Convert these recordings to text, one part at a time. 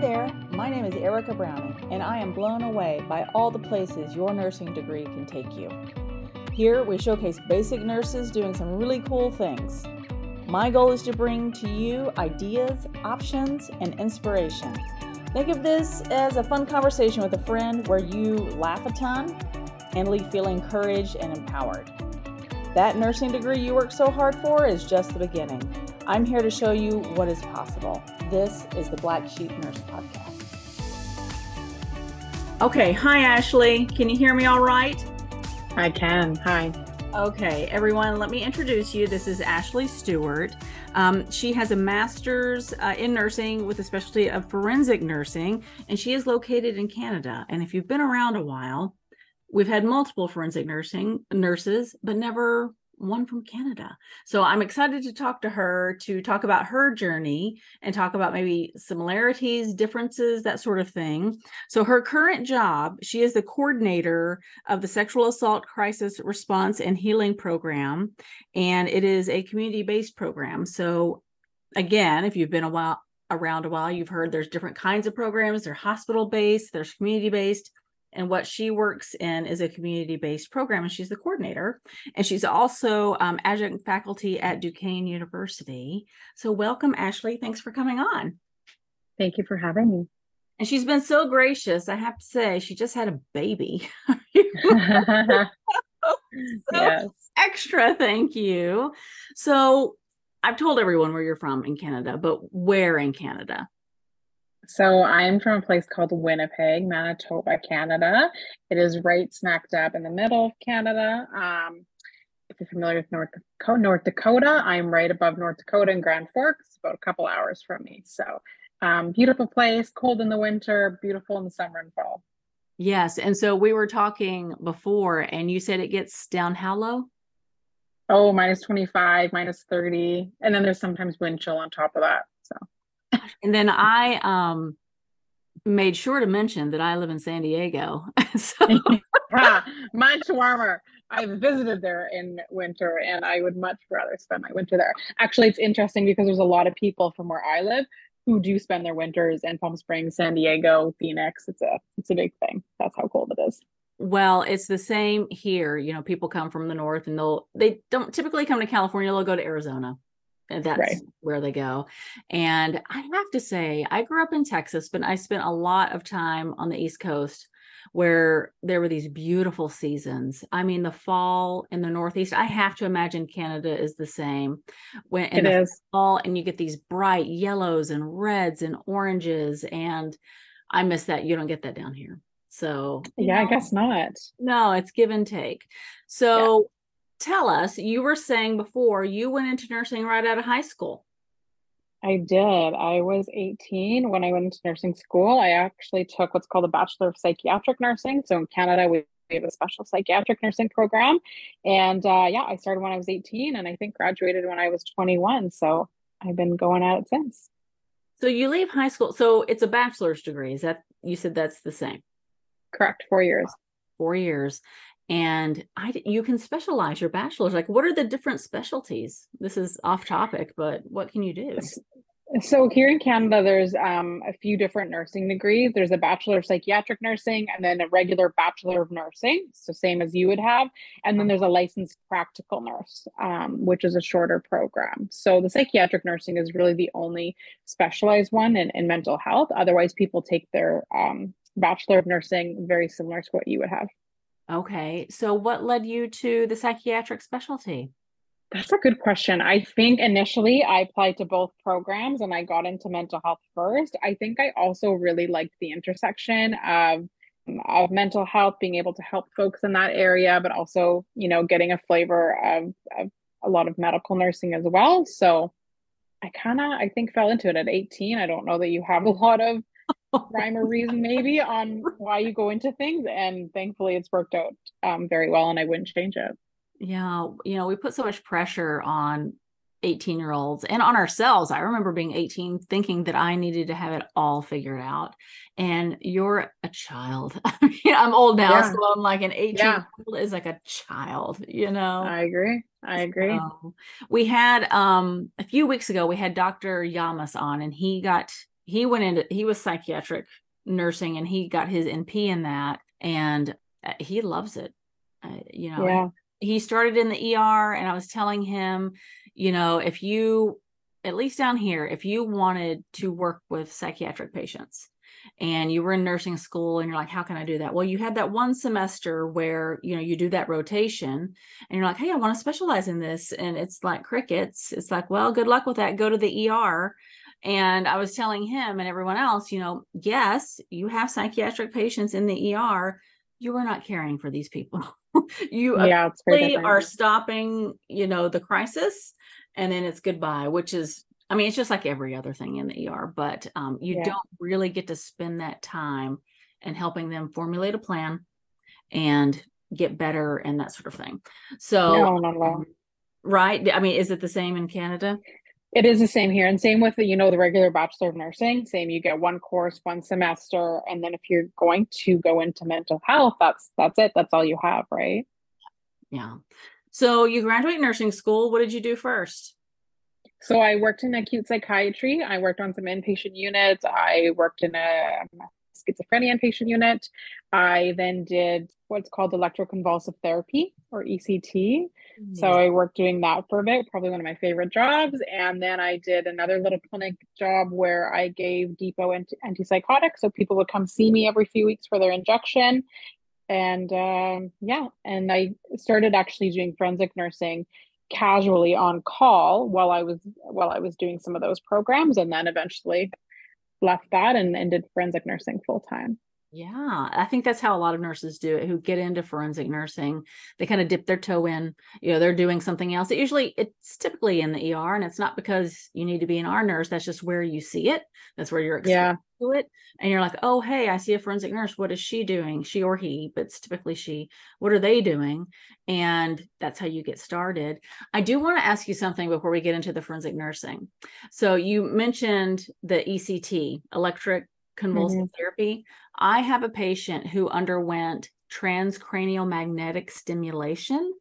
there, my name is Erica Browning, and I am blown away by all the places your nursing degree can take you. Here, we showcase basic nurses doing some really cool things. My goal is to bring to you ideas, options, and inspiration. Think of this as a fun conversation with a friend where you laugh a ton and leave feeling encouraged and empowered. That nursing degree you worked so hard for is just the beginning. I'm here to show you what is possible. This is the Black Sheep Nurse Podcast. Okay, hi Ashley. Can you hear me all right? I can. Hi. Okay, everyone, let me introduce you. This is Ashley Stewart. Um, she has a master's uh, in nursing with a specialty of forensic nursing, and she is located in Canada. And if you've been around a while, we've had multiple forensic nursing nurses, but never one from Canada. So I'm excited to talk to her to talk about her journey and talk about maybe similarities, differences, that sort of thing. So her current job, she is the coordinator of the Sexual Assault Crisis Response and Healing Program, and it is a community-based program. So again, if you've been a while around a while, you've heard there's different kinds of programs. They're hospital-based, there's community-based and what she works in is a community-based program and she's the coordinator and she's also um, adjunct faculty at duquesne university. So welcome ashley. Thanks for coming on. Thank you for having me. And she's been so gracious i have to say she just had a baby. So yes. extra thank you. So i've told everyone where you're from in canada but where in canada so I'm from a place called Winnipeg, Manitoba, Canada. It is right smack dab in the middle of Canada. Um, if you're familiar with North Dakota, North Dakota, I'm right above North Dakota in Grand Forks, about a couple hours from me. So um, beautiful place, cold in the winter, beautiful in the summer and fall. Yes. And so we were talking before, and you said it gets down how low? Oh, minus 25, minus 30. And then there's sometimes wind chill on top of that. So and then I um made sure to mention that I live in San Diego. so much warmer. I've visited there in winter and I would much rather spend my winter there. Actually, it's interesting because there's a lot of people from where I live who do spend their winters in Palm Springs, San Diego, Phoenix. It's a it's a big thing. That's how cold it is. Well, it's the same here. You know, people come from the north and they'll they don't typically come to California, they'll go to Arizona that's right. where they go. And I have to say, I grew up in Texas, but I spent a lot of time on the East Coast where there were these beautiful seasons. I mean, the fall in the Northeast, I have to imagine Canada is the same. When it is. fall, and you get these bright yellows and reds and oranges. And I miss that. You don't get that down here. So yeah, know, I guess not. No, it's give and take. So tell us, you were saying before you went into nursing right out of high school. I did. I was 18 when I went into nursing school. I actually took what's called a Bachelor of Psychiatric Nursing. So in Canada, we have a special psychiatric nursing program. And uh, yeah, I started when I was 18 and I think graduated when I was 21. So I've been going at it since. So you leave high school. So it's a bachelor's degree. Is that, you said that's the same? Correct. Four years. Four years and I you can specialize your bachelor's. Like, what are the different specialties? This is off topic, but what can you do? So here in Canada, there's um, a few different nursing degrees. There's a bachelor of psychiatric nursing, and then a regular bachelor of nursing, so same as you would have. And then there's a licensed practical nurse, um, which is a shorter program. So the psychiatric nursing is really the only specialized one in, in mental health. Otherwise, people take their um, bachelor of nursing very similar to what you would have. Okay. So what led you to the psychiatric specialty? That's a good question. I think initially I applied to both programs and I got into mental health first. I think I also really liked the intersection of of mental health, being able to help folks in that area, but also, you know, getting a flavor of, of a lot of medical nursing as well. So I kind of, I think, fell into it at 18. I don't know that you have a lot of rhyme or reason maybe on why you go into things and thankfully it's worked out um, very well and i wouldn't change it. Yeah you know we put so much pressure on 18 year olds and on ourselves. I remember being 18 thinking that i needed to have it all figured out. And you're a child. I'm old now yeah. so i'm like an 18 yeah. Old is like a child you know? I agree. I agree. so, we had um a few weeks ago we had dr yamas on and he got he went into he was psychiatric nursing and he got his NP in that and uh, he loves it. Uh, you know, Yeah. he started in the ER and I was telling him, you know, if you at least down here, if you wanted to work with psychiatric patients and you were in nursing school and you're like, how can I do that? Well, you had that one semester where, you know, you do that rotation and you're like, hey, I want to specialize in this. And it's like crickets. It's like, well, good luck with that. Go to the ER. And I was telling him and everyone else, you know, yes, you have psychiatric patients in the ER. You are not caring for these people. you Yeah, are stopping, you know, the crisis and then it's goodbye, which is, I mean, it's just like every other thing in the ER, but um, you Yeah. don't really get to spend that time and helping them formulate a plan and get better and that sort of thing. So, No, at all. um, right? I mean, is it the same in Canada? It is the same here, and same with the, you know, the regular Bachelor of Nursing. Same, you get one course, one semester, and then if you're going to go into mental health, that's that's it. That's all you have, right? Yeah. So you graduate nursing school. What did you do first? So I worked in acute psychiatry. I worked on some inpatient units. I worked in a schizophrenia inpatient unit. I then did what's called electroconvulsive therapy or ECT. So I worked doing that for a bit, probably one of my favorite jobs. And then I did another little clinic job where I gave depot anti- antipsychotics. So people would come see me every few weeks for their injection. And um, yeah, and I started actually doing forensic nursing casually on call while I was while I was doing some of those programs, and then eventually left that and, and did forensic nursing full time. Yeah, I think that's how a lot of nurses do it who get into forensic nursing. They kind of dip their toe in, you know, they're doing something else. It usually it's typically in the ER and it's not because you need to be an R nurse, that's just where you see it. That's where you're exposed Yeah, to it. And you're like, "Oh, hey, I see a forensic nurse. What is she doing? She or he, but it's typically she. What are they doing?" And that's how you get started. I do want to ask you something before we get into the forensic nursing. So you mentioned the ECT, electric convulsive mm-hmm. therapy. I have a patient who underwent transcranial magnetic stimulation.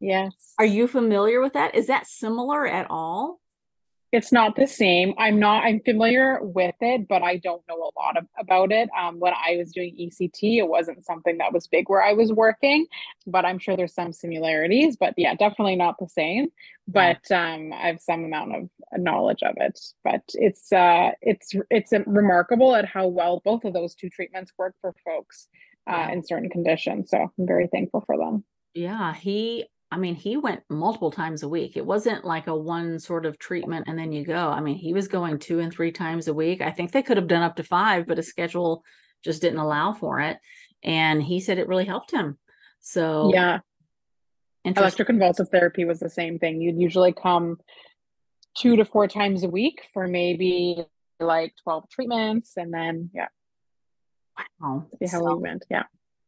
yes. Are you familiar with that? Is that similar at all? It's not the same. I'm not, I'm familiar with it, but I don't know a lot of, about it. Um, when I was doing ECT, it wasn't something that was big where I was working, but I'm sure there's some similarities, but yeah, definitely not the same. But um, I have some amount of knowledge of it. But it's uh, it's it's remarkable at how well both of those two treatments work for folks uh, Yeah. in certain conditions. So I'm very thankful for them. Yeah, he, I mean, he went multiple times a week. It wasn't like a one sort of treatment and then you go. I mean, he was going two and three times a week. I think they could have done up to five, but his schedule just didn't allow for it. And he said it really helped him. So, Yeah. Electroconvulsive therapy was the same thing. You'd usually come two to four times a week for maybe like 12 treatments and then yeah, Wow. see how So- we went. Yeah.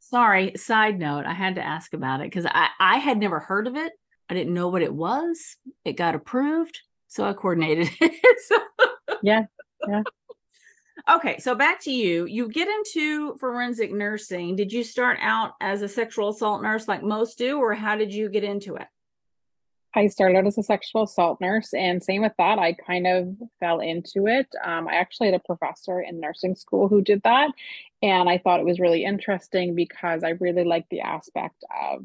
Sorry, side note, I had to ask about it because I, I had never heard of it. I didn't know what it was. It got approved. So I coordinated it. So- Yeah, yeah. Okay, so back to you. You get into forensic nursing. Did you start out as a sexual assault nurse like most do, or how did you get into it? I started as a sexual assault nurse, and same with that, I kind of fell into it. Um, I actually had a professor in nursing school who did that, and I thought it was really interesting because I really liked the aspect of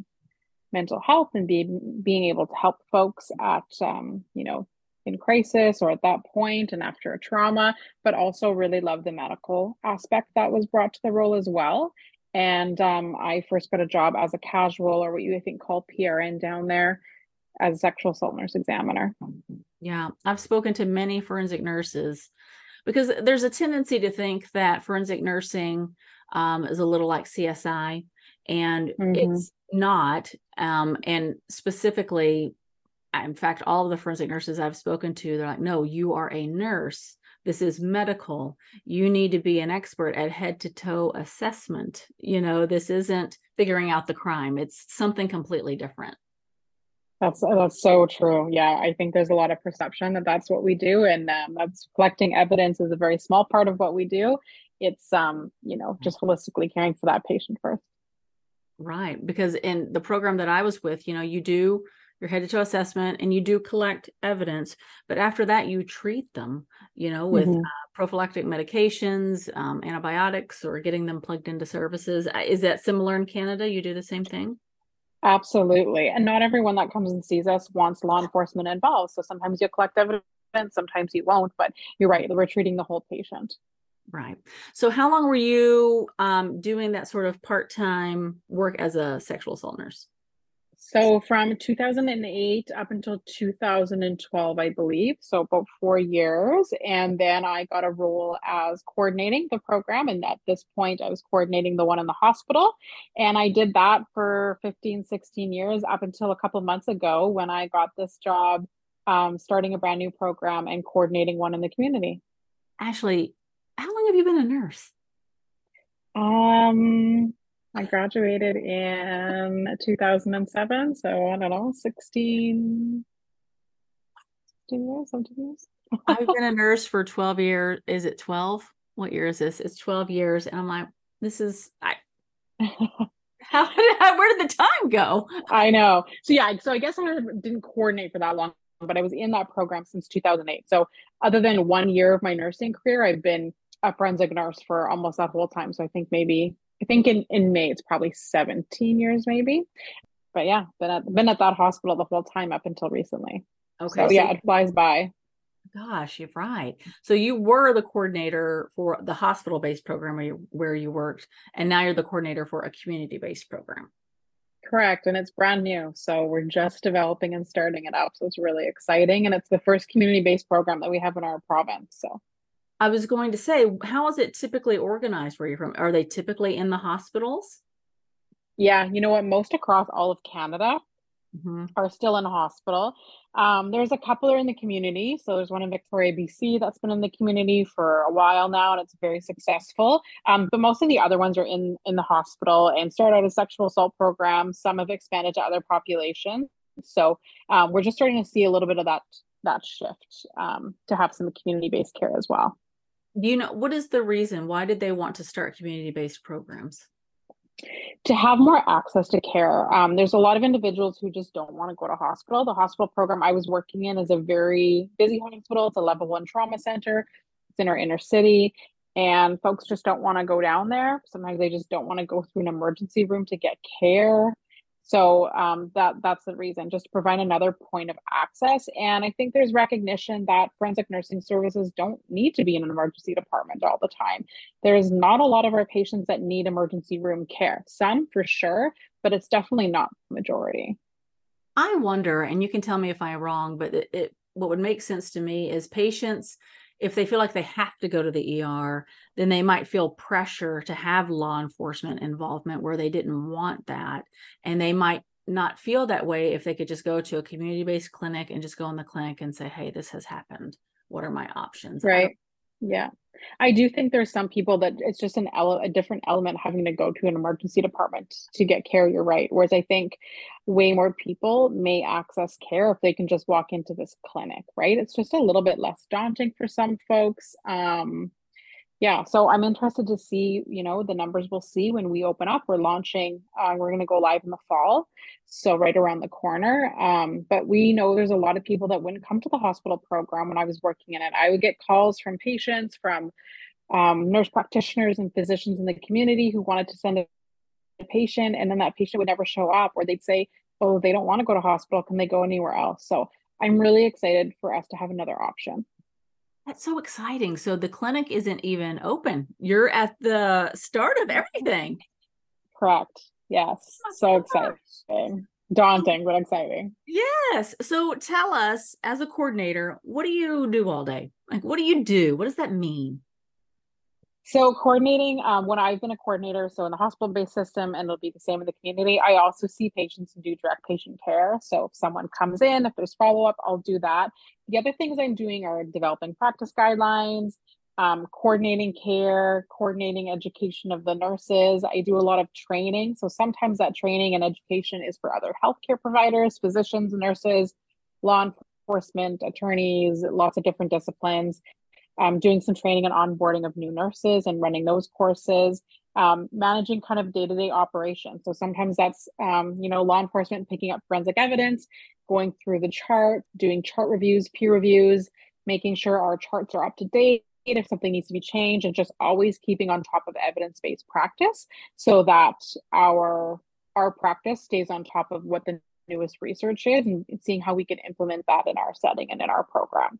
mental health and being being able to help folks at um, you know in crisis or at that point and after a trauma, but also really loved the medical aspect that was brought to the role as well. And um, I first got a job as a casual or what you I think called PRN down there as a sexual assault nurse examiner. Yeah, I've spoken to many forensic nurses because there's a tendency to think that forensic nursing um, is a little like CSI, and Mhm. it's not. Um, and specifically, in fact, all of the forensic nurses I've spoken to, they're like, no, you are a nurse. This is medical. You need to be an expert at head to toe assessment. You know, this isn't figuring out the crime, it's something completely different. That's that's so true. Yeah, I think there's a lot of perception that that's what we do, and um, that's collecting evidence is a very small part of what we do. It's um, you know, just holistically caring for that patient first. Right. Because in the program that I was with, you know, you do your head to toe assessment and you do collect evidence, but after that, you treat them, you know, with Mhm. uh, prophylactic medications, um, antibiotics, or getting them plugged into services. Uh, is that similar in Canada? You do the same thing? Absolutely. And not everyone that comes and sees us wants law enforcement involved. So sometimes you'll collect evidence, sometimes you won't, but you're right, we're treating the whole patient. Right. So, how long were you um, doing that sort of part time work as a sexual assault nurse? So, from 2008 up until 2012, I believe. So, about four years. And then I got a role as coordinating the program. And at this point, I was coordinating the one in the hospital. And I did that for 15, 16 years up until a couple months ago when I got this job um, starting a brand new program and coordinating one in the community. Ashley, how long have you been a nurse? Um, I graduated in 2007, so I don't know, 16, 16 years, 17 years. I've been a nurse for 12 years. Is it 12? What year is this? It's 12 years. And I'm like, this is, I, how, where did the time go? I know. So yeah, so I guess I didn't coordinate for that long, but I was in that program since 2008. So other than one year of my nursing career, I've been a forensic nurse for almost that whole time. So I think maybe I think in, in May it's probably 17 years maybe. But yeah, been at been at that hospital the whole time up until recently. Okay. So, so yeah, it flies by. Gosh, you're right. So you were the coordinator for the hospital-based program where you, where you worked, and now you're the coordinator for a community-based program. Correct, and it's brand new, so we're just developing and starting it up. So it's really exciting, and it's the first community-based program that we have in our province. So I was going to say, how is it typically organized where you're from? Are they typically in the hospitals? Yeah, you know what? Most across all of Canada mm-hmm. are still in a hospital. Um, there's a couple are in the community. So there's one in Victoria, BC that's been in the community for a while now, and it's very successful. Um, but most of the other ones are in in the hospital and start out as sexual assault programs. Some have expanded to other populations. So um, we're just starting to see a little bit of that that shift um, to have some community based care as well you know what is the reason? Why did they want to start community-based programs? To have more access to care um, there's a lot of individuals who just don't want to go to hospital. The hospital program i was working in is a very busy hospital. It's a level one trauma center. It's in our inner city and folks just don't want to go down there. Sometimes they just don't want to go through an emergency room to get care so um, that that's the reason, just to provide another point of access. And I think there's recognition that forensic nursing services don't need to be in an emergency department all the time. There's not a lot of our patients that need emergency room care. Some for sure, but it's definitely not the majority. I wonder, and you can tell me if I'm wrong, but it, it what would make sense to me is patients if they feel like they have to go to the ER, then they might feel pressure to have law enforcement involvement where they didn't want that. And they might not feel that way if they could just go to a community based clinic and just go in the clinic and say, hey, this has happened. What are my options? Right. Yeah. I do think there's some people that it's just an ele- a different element having to go to an emergency department to get care. You're right. Whereas I think way more people may access care if they can just walk into this clinic, right? It's just a little bit less daunting for some folks. Um, yeah so i'm interested to see you know the numbers we'll see when we open up. We're launching uh, we're going to go live in the fall so right around the corner um, but we know there's a lot of people that wouldn't come to the hospital program when i was working in it. I would get calls from patients from um, nurse practitioners and physicians in the community who wanted to send a patient and then that patient would never show up or they'd say oh they don't want to go to hospital can they go anywhere else? So i'm really excited for us to have another option that's so exciting. So the clinic isn't even open. You're at the start of everything. Correct. Yes. Oh so exciting. Daunting, but exciting. Yes. So tell us, as a coordinator, what do you do all day? Like, what do you do? What does that mean? So coordinating, um, when I've been a coordinator, so in the hospital-based system, and it'll be the same in the community, I also see patients and do direct patient care. So if someone comes in, if there's follow-up, I'll do that. The other things I'm doing are developing practice guidelines, um, coordinating care, coordinating education of the nurses. I do a lot of training. So sometimes that training and education is for other healthcare providers, physicians, nurses, law enforcement, attorneys, lots of different disciplines um, doing some training and onboarding of new nurses and running those courses, um, managing kind of day to day operations. So sometimes that's, um, you know, law enforcement picking up forensic evidence, going through the chart, doing chart reviews, peer reviews, making sure our charts are up to date, if something needs to be changed, and just always keeping on top of evidence-based practice so that our our practice stays on top of what the newest research is and seeing how we can implement that in our setting and in our program.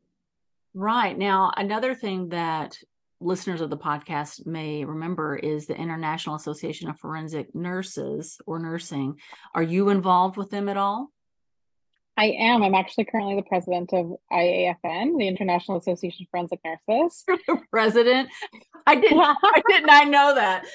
Right. Now, another thing that listeners of the podcast may remember is the International Association of Forensic Nurses or Nursing. Are you involved with them at all? I am. I'm actually currently the president of IAFN, the International Association of Forensic Nurses. president? I didn't. I did not I know that.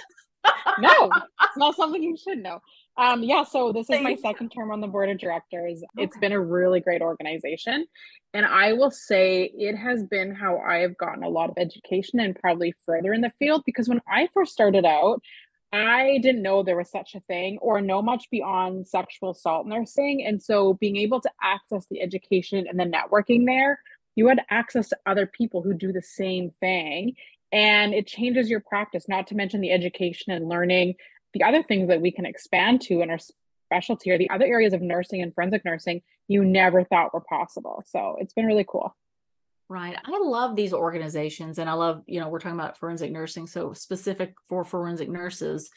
no, it's not something you should know. Um, yeah, so this is my second term on the board of directors. Okay. It's been a really great organization. And I will say it has been how I have gotten a lot of education and probably further in the field because when I first started out, I didn't know there was such a thing or know much beyond sexual assault nursing. And so being able to access the education and the networking there, you had access to other people who do the same thing. And it changes your practice, not to mention the education and learning the other things that we can expand to in our specialty or the other areas of nursing and forensic nursing you never thought were possible. So it's been really cool. Right. I love these organizations and I love, you know, we're talking about forensic nursing, so specific for forensic nurses.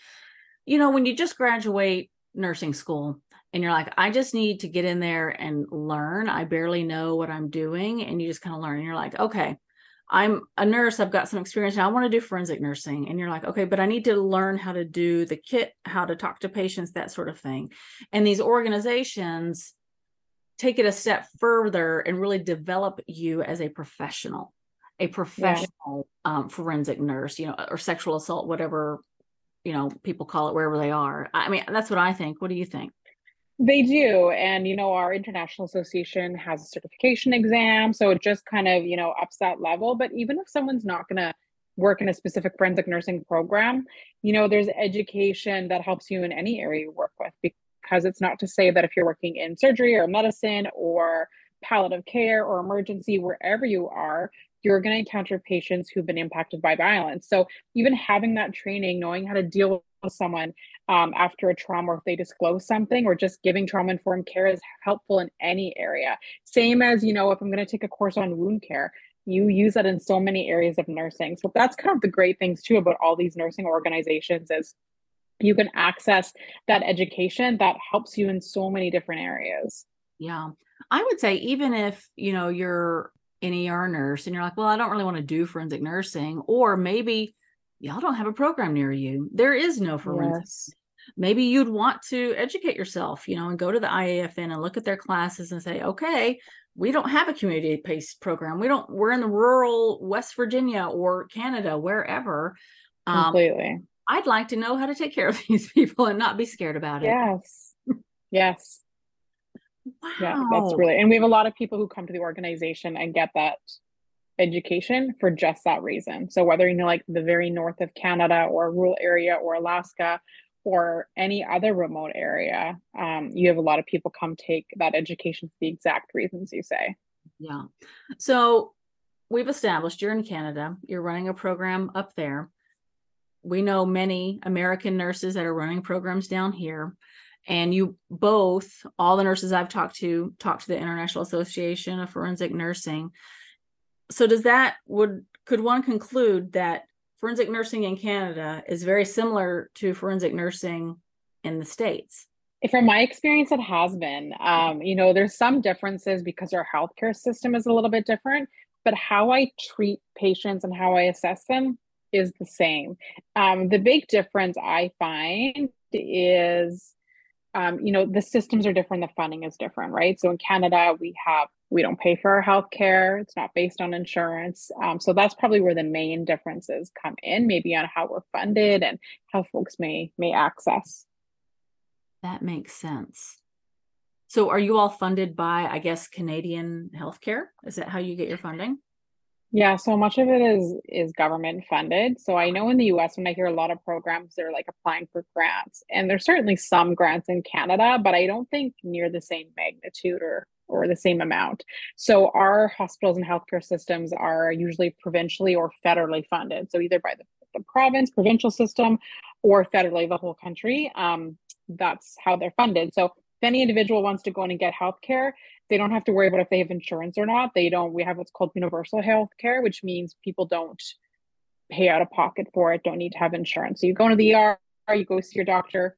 You know, when you just graduate nursing school and you're like, I just need to get in there and learn. I barely know what I'm doing. And you just kind of learn. And you're like, okay, I'm a nurse, I've got some experience and I want to do forensic nursing. And you're like, okay, but I need to learn how to do the kit, how to talk to patients, that sort of thing. And these organizations take it a step further and really develop you as a professional a professional yeah. um, forensic nurse you know or sexual assault whatever you know people call it wherever they are i mean that's what i think what do you think they do and you know our international association has a certification exam so it just kind of you know ups that level but even if someone's not going to work in a specific forensic nursing program you know there's education that helps you in any area you work with because it's not to say that if you're working in surgery or medicine or palliative care or emergency, wherever you are, you're going to encounter patients who've been impacted by violence. So even having that training, knowing how to deal with someone um, after a trauma, or if they disclose something, or just giving trauma informed care is helpful in any area. Same as you know, if I'm going to take a course on wound care, you use that in so many areas of nursing. So that's kind of the great things too about all these nursing organizations is you can access that education that helps you in so many different areas. Yeah. I would say even if, you know, you're an ER nurse and you're like, well, I don't really want to do forensic nursing, or maybe y'all don't have a program near you. There is no forensic. Yes. Maybe you'd want to educate yourself, you know, and go to the IAFN and look at their classes and say, okay, we don't have a community based program. We don't, we're in the rural West Virginia or Canada, wherever. Um, Completely. Um, I'd like to know how to take care of these people and not be scared about it. Yes. Yes. Wow. Yeah, that's really, and we have a lot of people who come to the organization and get that education for just that reason. So whether you know like the very north of Canada or a rural area or Alaska or any other remote area, um, you have a lot of people come take that education for the exact reasons you say. Yeah. So we've established you're in Canada, you're running a program up there we know many American nurses that are running programs down here. And you both, all the nurses I've talked to, talk to the International Association of Forensic Nursing. So does that would could one conclude that forensic nursing in Canada is very similar to forensic nursing in the States? From my experience, it has been. Um, you know, there's some differences because our healthcare system is a little bit different, but how I treat patients and how I assess them is the same. Um, the big difference I find is, um, you know, the systems are different, the funding is different, right? So in Canada, we have we don't pay for our health care; it's not based on insurance. Um, so that's probably where the main differences come in, maybe on how we're funded and how folks may may access. That makes sense. So are you all funded by, I guess, Canadian healthcare? Is that how you get your funding? Yeah, so much of it is is government funded. So I know in the US when I hear a lot of programs they're like applying for grants and there's certainly some grants in Canada, but I don't think near the same magnitude or or the same amount. So our hospitals and healthcare systems are usually provincially or federally funded. So either by the, the province, provincial system, or federally the whole country. Um, that's how they're funded. So if any individual wants to go in and get healthcare, they don't have to worry about if they have insurance or not. They don't, we have what's called universal health care, which means people don't pay out of pocket for it, don't need to have insurance. So you go into the ER, you go see your doctor,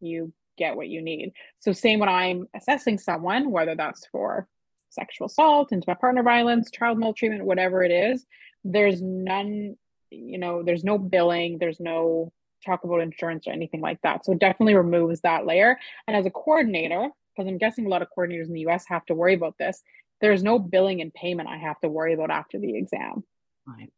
you get what you need. So same when I'm assessing someone, whether that's for sexual assault, intimate partner violence, child maltreatment, whatever it is, there's none, you know, there's no billing, there's no talk about insurance or anything like that. So it definitely removes that layer. And as a coordinator, because I'm guessing a lot of coordinators in the US have to worry about this, there's no billing and payment I have to worry about after the exam. Right.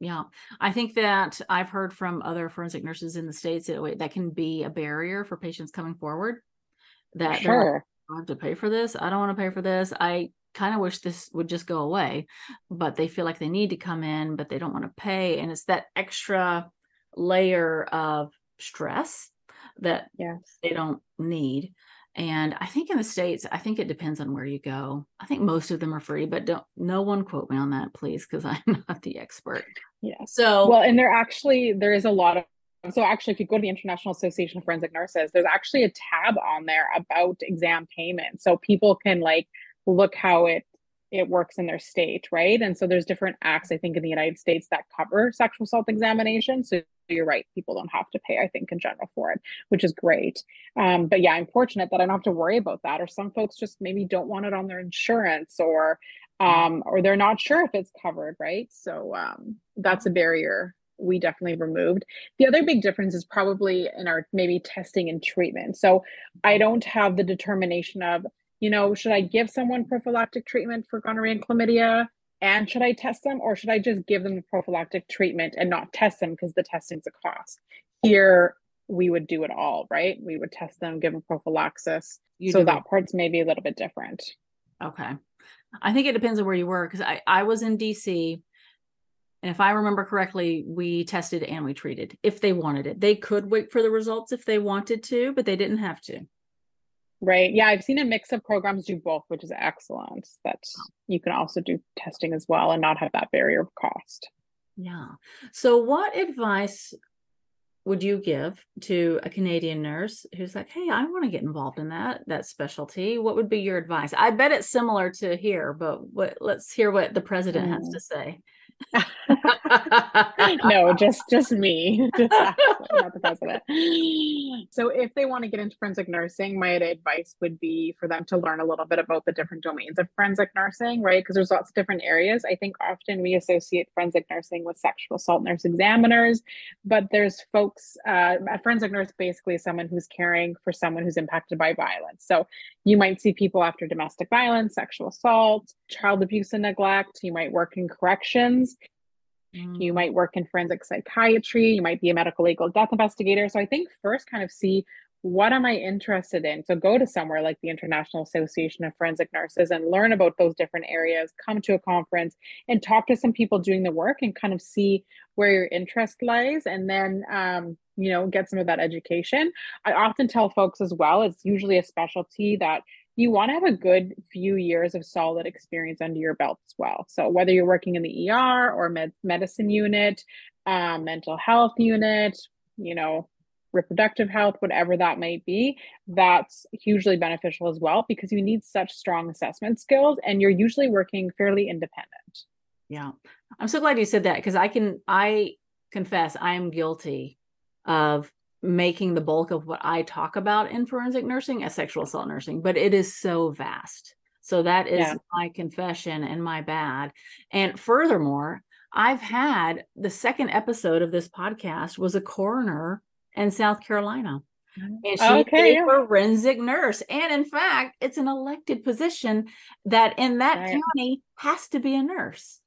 Yeah, I think that I've heard from other forensic nurses in the states that that can be a barrier for patients coming forward. That sure. I have to pay for this. I don't want to pay for this. I kind of wish this would just go away, but they feel like they need to come in, but they don't want to pay, and it's that extra layer of stress that yes. they don't need. And I think in the States, I think it depends on where you go. I think most of them are free, but don't no one quote me on that, please, because I'm not the expert. Yeah. So well, and there actually there is a lot of so actually if you go to the International Association of Forensic Nurses, there's actually a tab on there about exam payment. So people can like look how it it works in their state, right? And so there's different acts, I think, in the United States that cover sexual assault examination. So you're right, people don't have to pay, I think, in general for it, which is great. Um, but yeah, I'm fortunate that I don't have to worry about that. Or some folks just maybe don't want it on their insurance or um, or they're not sure if it's covered, right? So um, that's a barrier we definitely removed. The other big difference is probably in our maybe testing and treatment. So I don't have the determination of you know, should I give someone prophylactic treatment for gonorrhea and chlamydia? And should I test them or should I just give them the prophylactic treatment and not test them because the testing's a cost? Here, we would do it all, right? We would test them, give them prophylaxis. You so that it. part's maybe a little bit different. Okay. I think it depends on where you were because I, I was in DC. And if I remember correctly, we tested and we treated if they wanted it. They could wait for the results if they wanted to, but they didn't have to. Right. Yeah, I've seen a mix of programs do both, which is excellent. That you can also do testing as well and not have that barrier of cost. Yeah. So, what advice would you give to a Canadian nurse who's like, "Hey, I want to get involved in that that specialty"? What would be your advice? I bet it's similar to here, but what? Let's hear what the president mm. has to say. no, just just me, just not the president. So, if they want to get into forensic nursing, my advice would be for them to learn a little bit about the different domains of forensic nursing, right? Because there's lots of different areas. I think often we associate forensic nursing with sexual assault nurse examiners, but there's folks. Uh, a forensic nurse basically is someone who's caring for someone who's impacted by violence. So, you might see people after domestic violence, sexual assault, child abuse and neglect. You might work in corrections Mm. You might work in forensic psychiatry. You might be a medical legal death investigator. So I think first kind of see what am I interested in? So go to somewhere like the International Association of Forensic Nurses and learn about those different areas, come to a conference and talk to some people doing the work and kind of see where your interest lies and then um, you know get some of that education. I often tell folks as well, it's usually a specialty that you want to have a good few years of solid experience under your belt as well. So whether you're working in the ER or med- medicine unit, um, mental health unit, you know, reproductive health, whatever that may be, that's hugely beneficial as well because you need such strong assessment skills and you're usually working fairly independent. Yeah. I'm so glad you said that because I can I confess I am guilty of making the bulk of what I talk about in forensic nursing as sexual assault nursing, but it is so vast. So that is yeah. my confession and my bad. And furthermore, I've had the second episode of this podcast was a coroner in South Carolina. Mm. And she's okay, a forensic nurse. And in fact, it's an elected position that in that right. county has to be a nurse.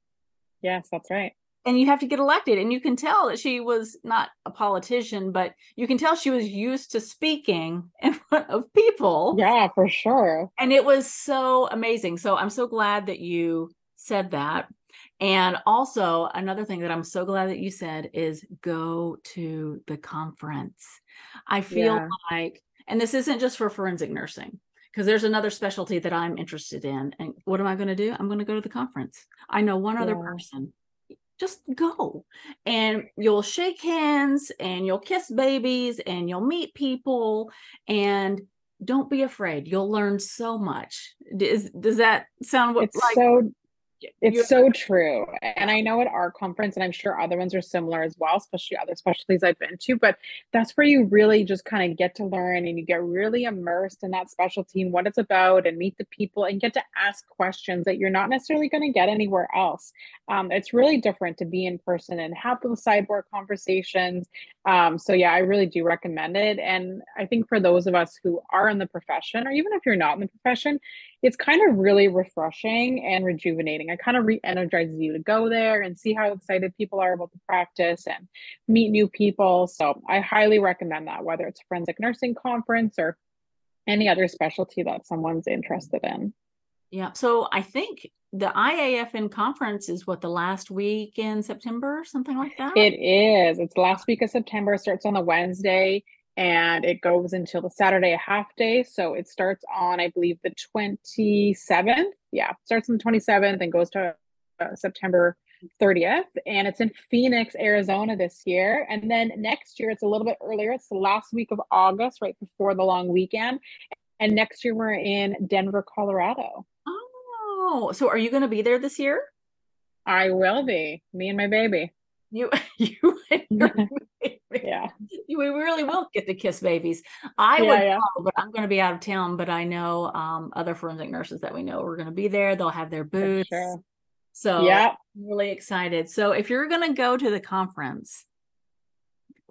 Yes, that's right and you have to get elected and you can tell that she was not a politician but you can tell she was used to speaking in front of people yeah for sure and it was so amazing so i'm so glad that you said that and also another thing that i'm so glad that you said is go to the conference i feel yeah. like and this isn't just for forensic nursing because there's another specialty that I'm interested in. And what am I going to do? I'm going to go to the conference. I know one other person just go and you'll shake hands and you'll kiss babies and you'll meet people and don't be afraid. You'll learn so much. Does, does that sound what, it's like? So it's so true. And I know at our conference, and I'm sure other ones are similar as well, especially other specialties I've been to, but that's where you really just kind of get to learn and you get really immersed in that specialty and what it's about and meet the people and get to ask questions that you're not necessarily going to get anywhere else. Um, it's really different to be in person and have those sideboard conversations. Um, so, yeah, I really do recommend it. And I think for those of us who are in the profession, or even if you're not in the profession, it's kind of really refreshing and rejuvenating. I kind of re energizes you to go there and see how excited people are about the practice and meet new people. So I highly recommend that, whether it's forensic nursing conference or any other specialty that someone's interested in. Yeah. So I think the IAFN conference is what the last week in September, something like that. It is. It's last week of September. Starts on the Wednesday and it goes until the Saturday a half day. So it starts on, I believe, the 27th. Yeah, starts on the 27th and goes to uh, September 30th. And it's in Phoenix, Arizona this year. And then next year, it's a little bit earlier. It's the last week of August, right before the long weekend. And next year, we're in Denver, Colorado. Oh, so are you going to be there this year? I will be. Me and my baby. You, you yeah. We really will get to kiss babies. I yeah, would, yeah. Go, but I'm going to be out of town. But I know um, other forensic nurses that we know are going to be there. They'll have their booths. Sure. So yeah, I'm really excited. So if you're going to go to the conference,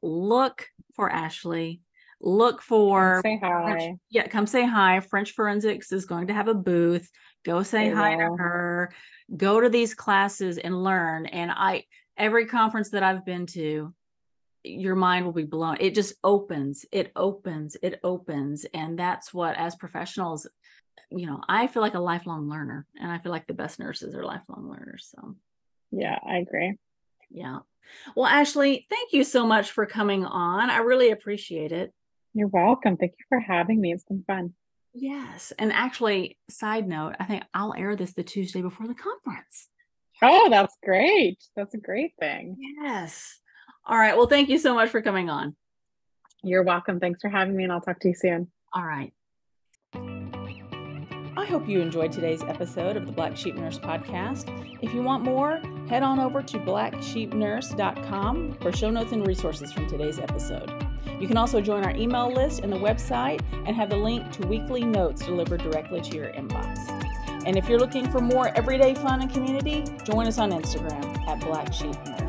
look for Ashley. Look for come say hi. French, yeah, come say hi. French Forensics is going to have a booth. Go say they hi to her. Go to these classes and learn. And I every conference that I've been to, your mind will be blown. It just opens, it opens, it opens. And that's what, as professionals, you know, I feel like a lifelong learner and I feel like the best nurses are lifelong learners. So, yeah, I agree. Yeah. Well, Ashley, thank you so much for coming on. I really appreciate it. You're welcome. Thank you for having me. It's been fun. Yes. And actually, side note, I think I'll air this the Tuesday before the conference. Oh, that's great. That's a great thing. Yes. All right. Well, thank you so much for coming on. You're welcome. Thanks for having me, and I'll talk to you soon. All right. I hope you enjoyed today's episode of the Black Sheep Nurse podcast. If you want more, head on over to blacksheepnurse.com for show notes and resources from today's episode. You can also join our email list and the website and have the link to weekly notes delivered directly to your inbox. And if you're looking for more everyday fun and community, join us on Instagram at Black Sheep Nurse.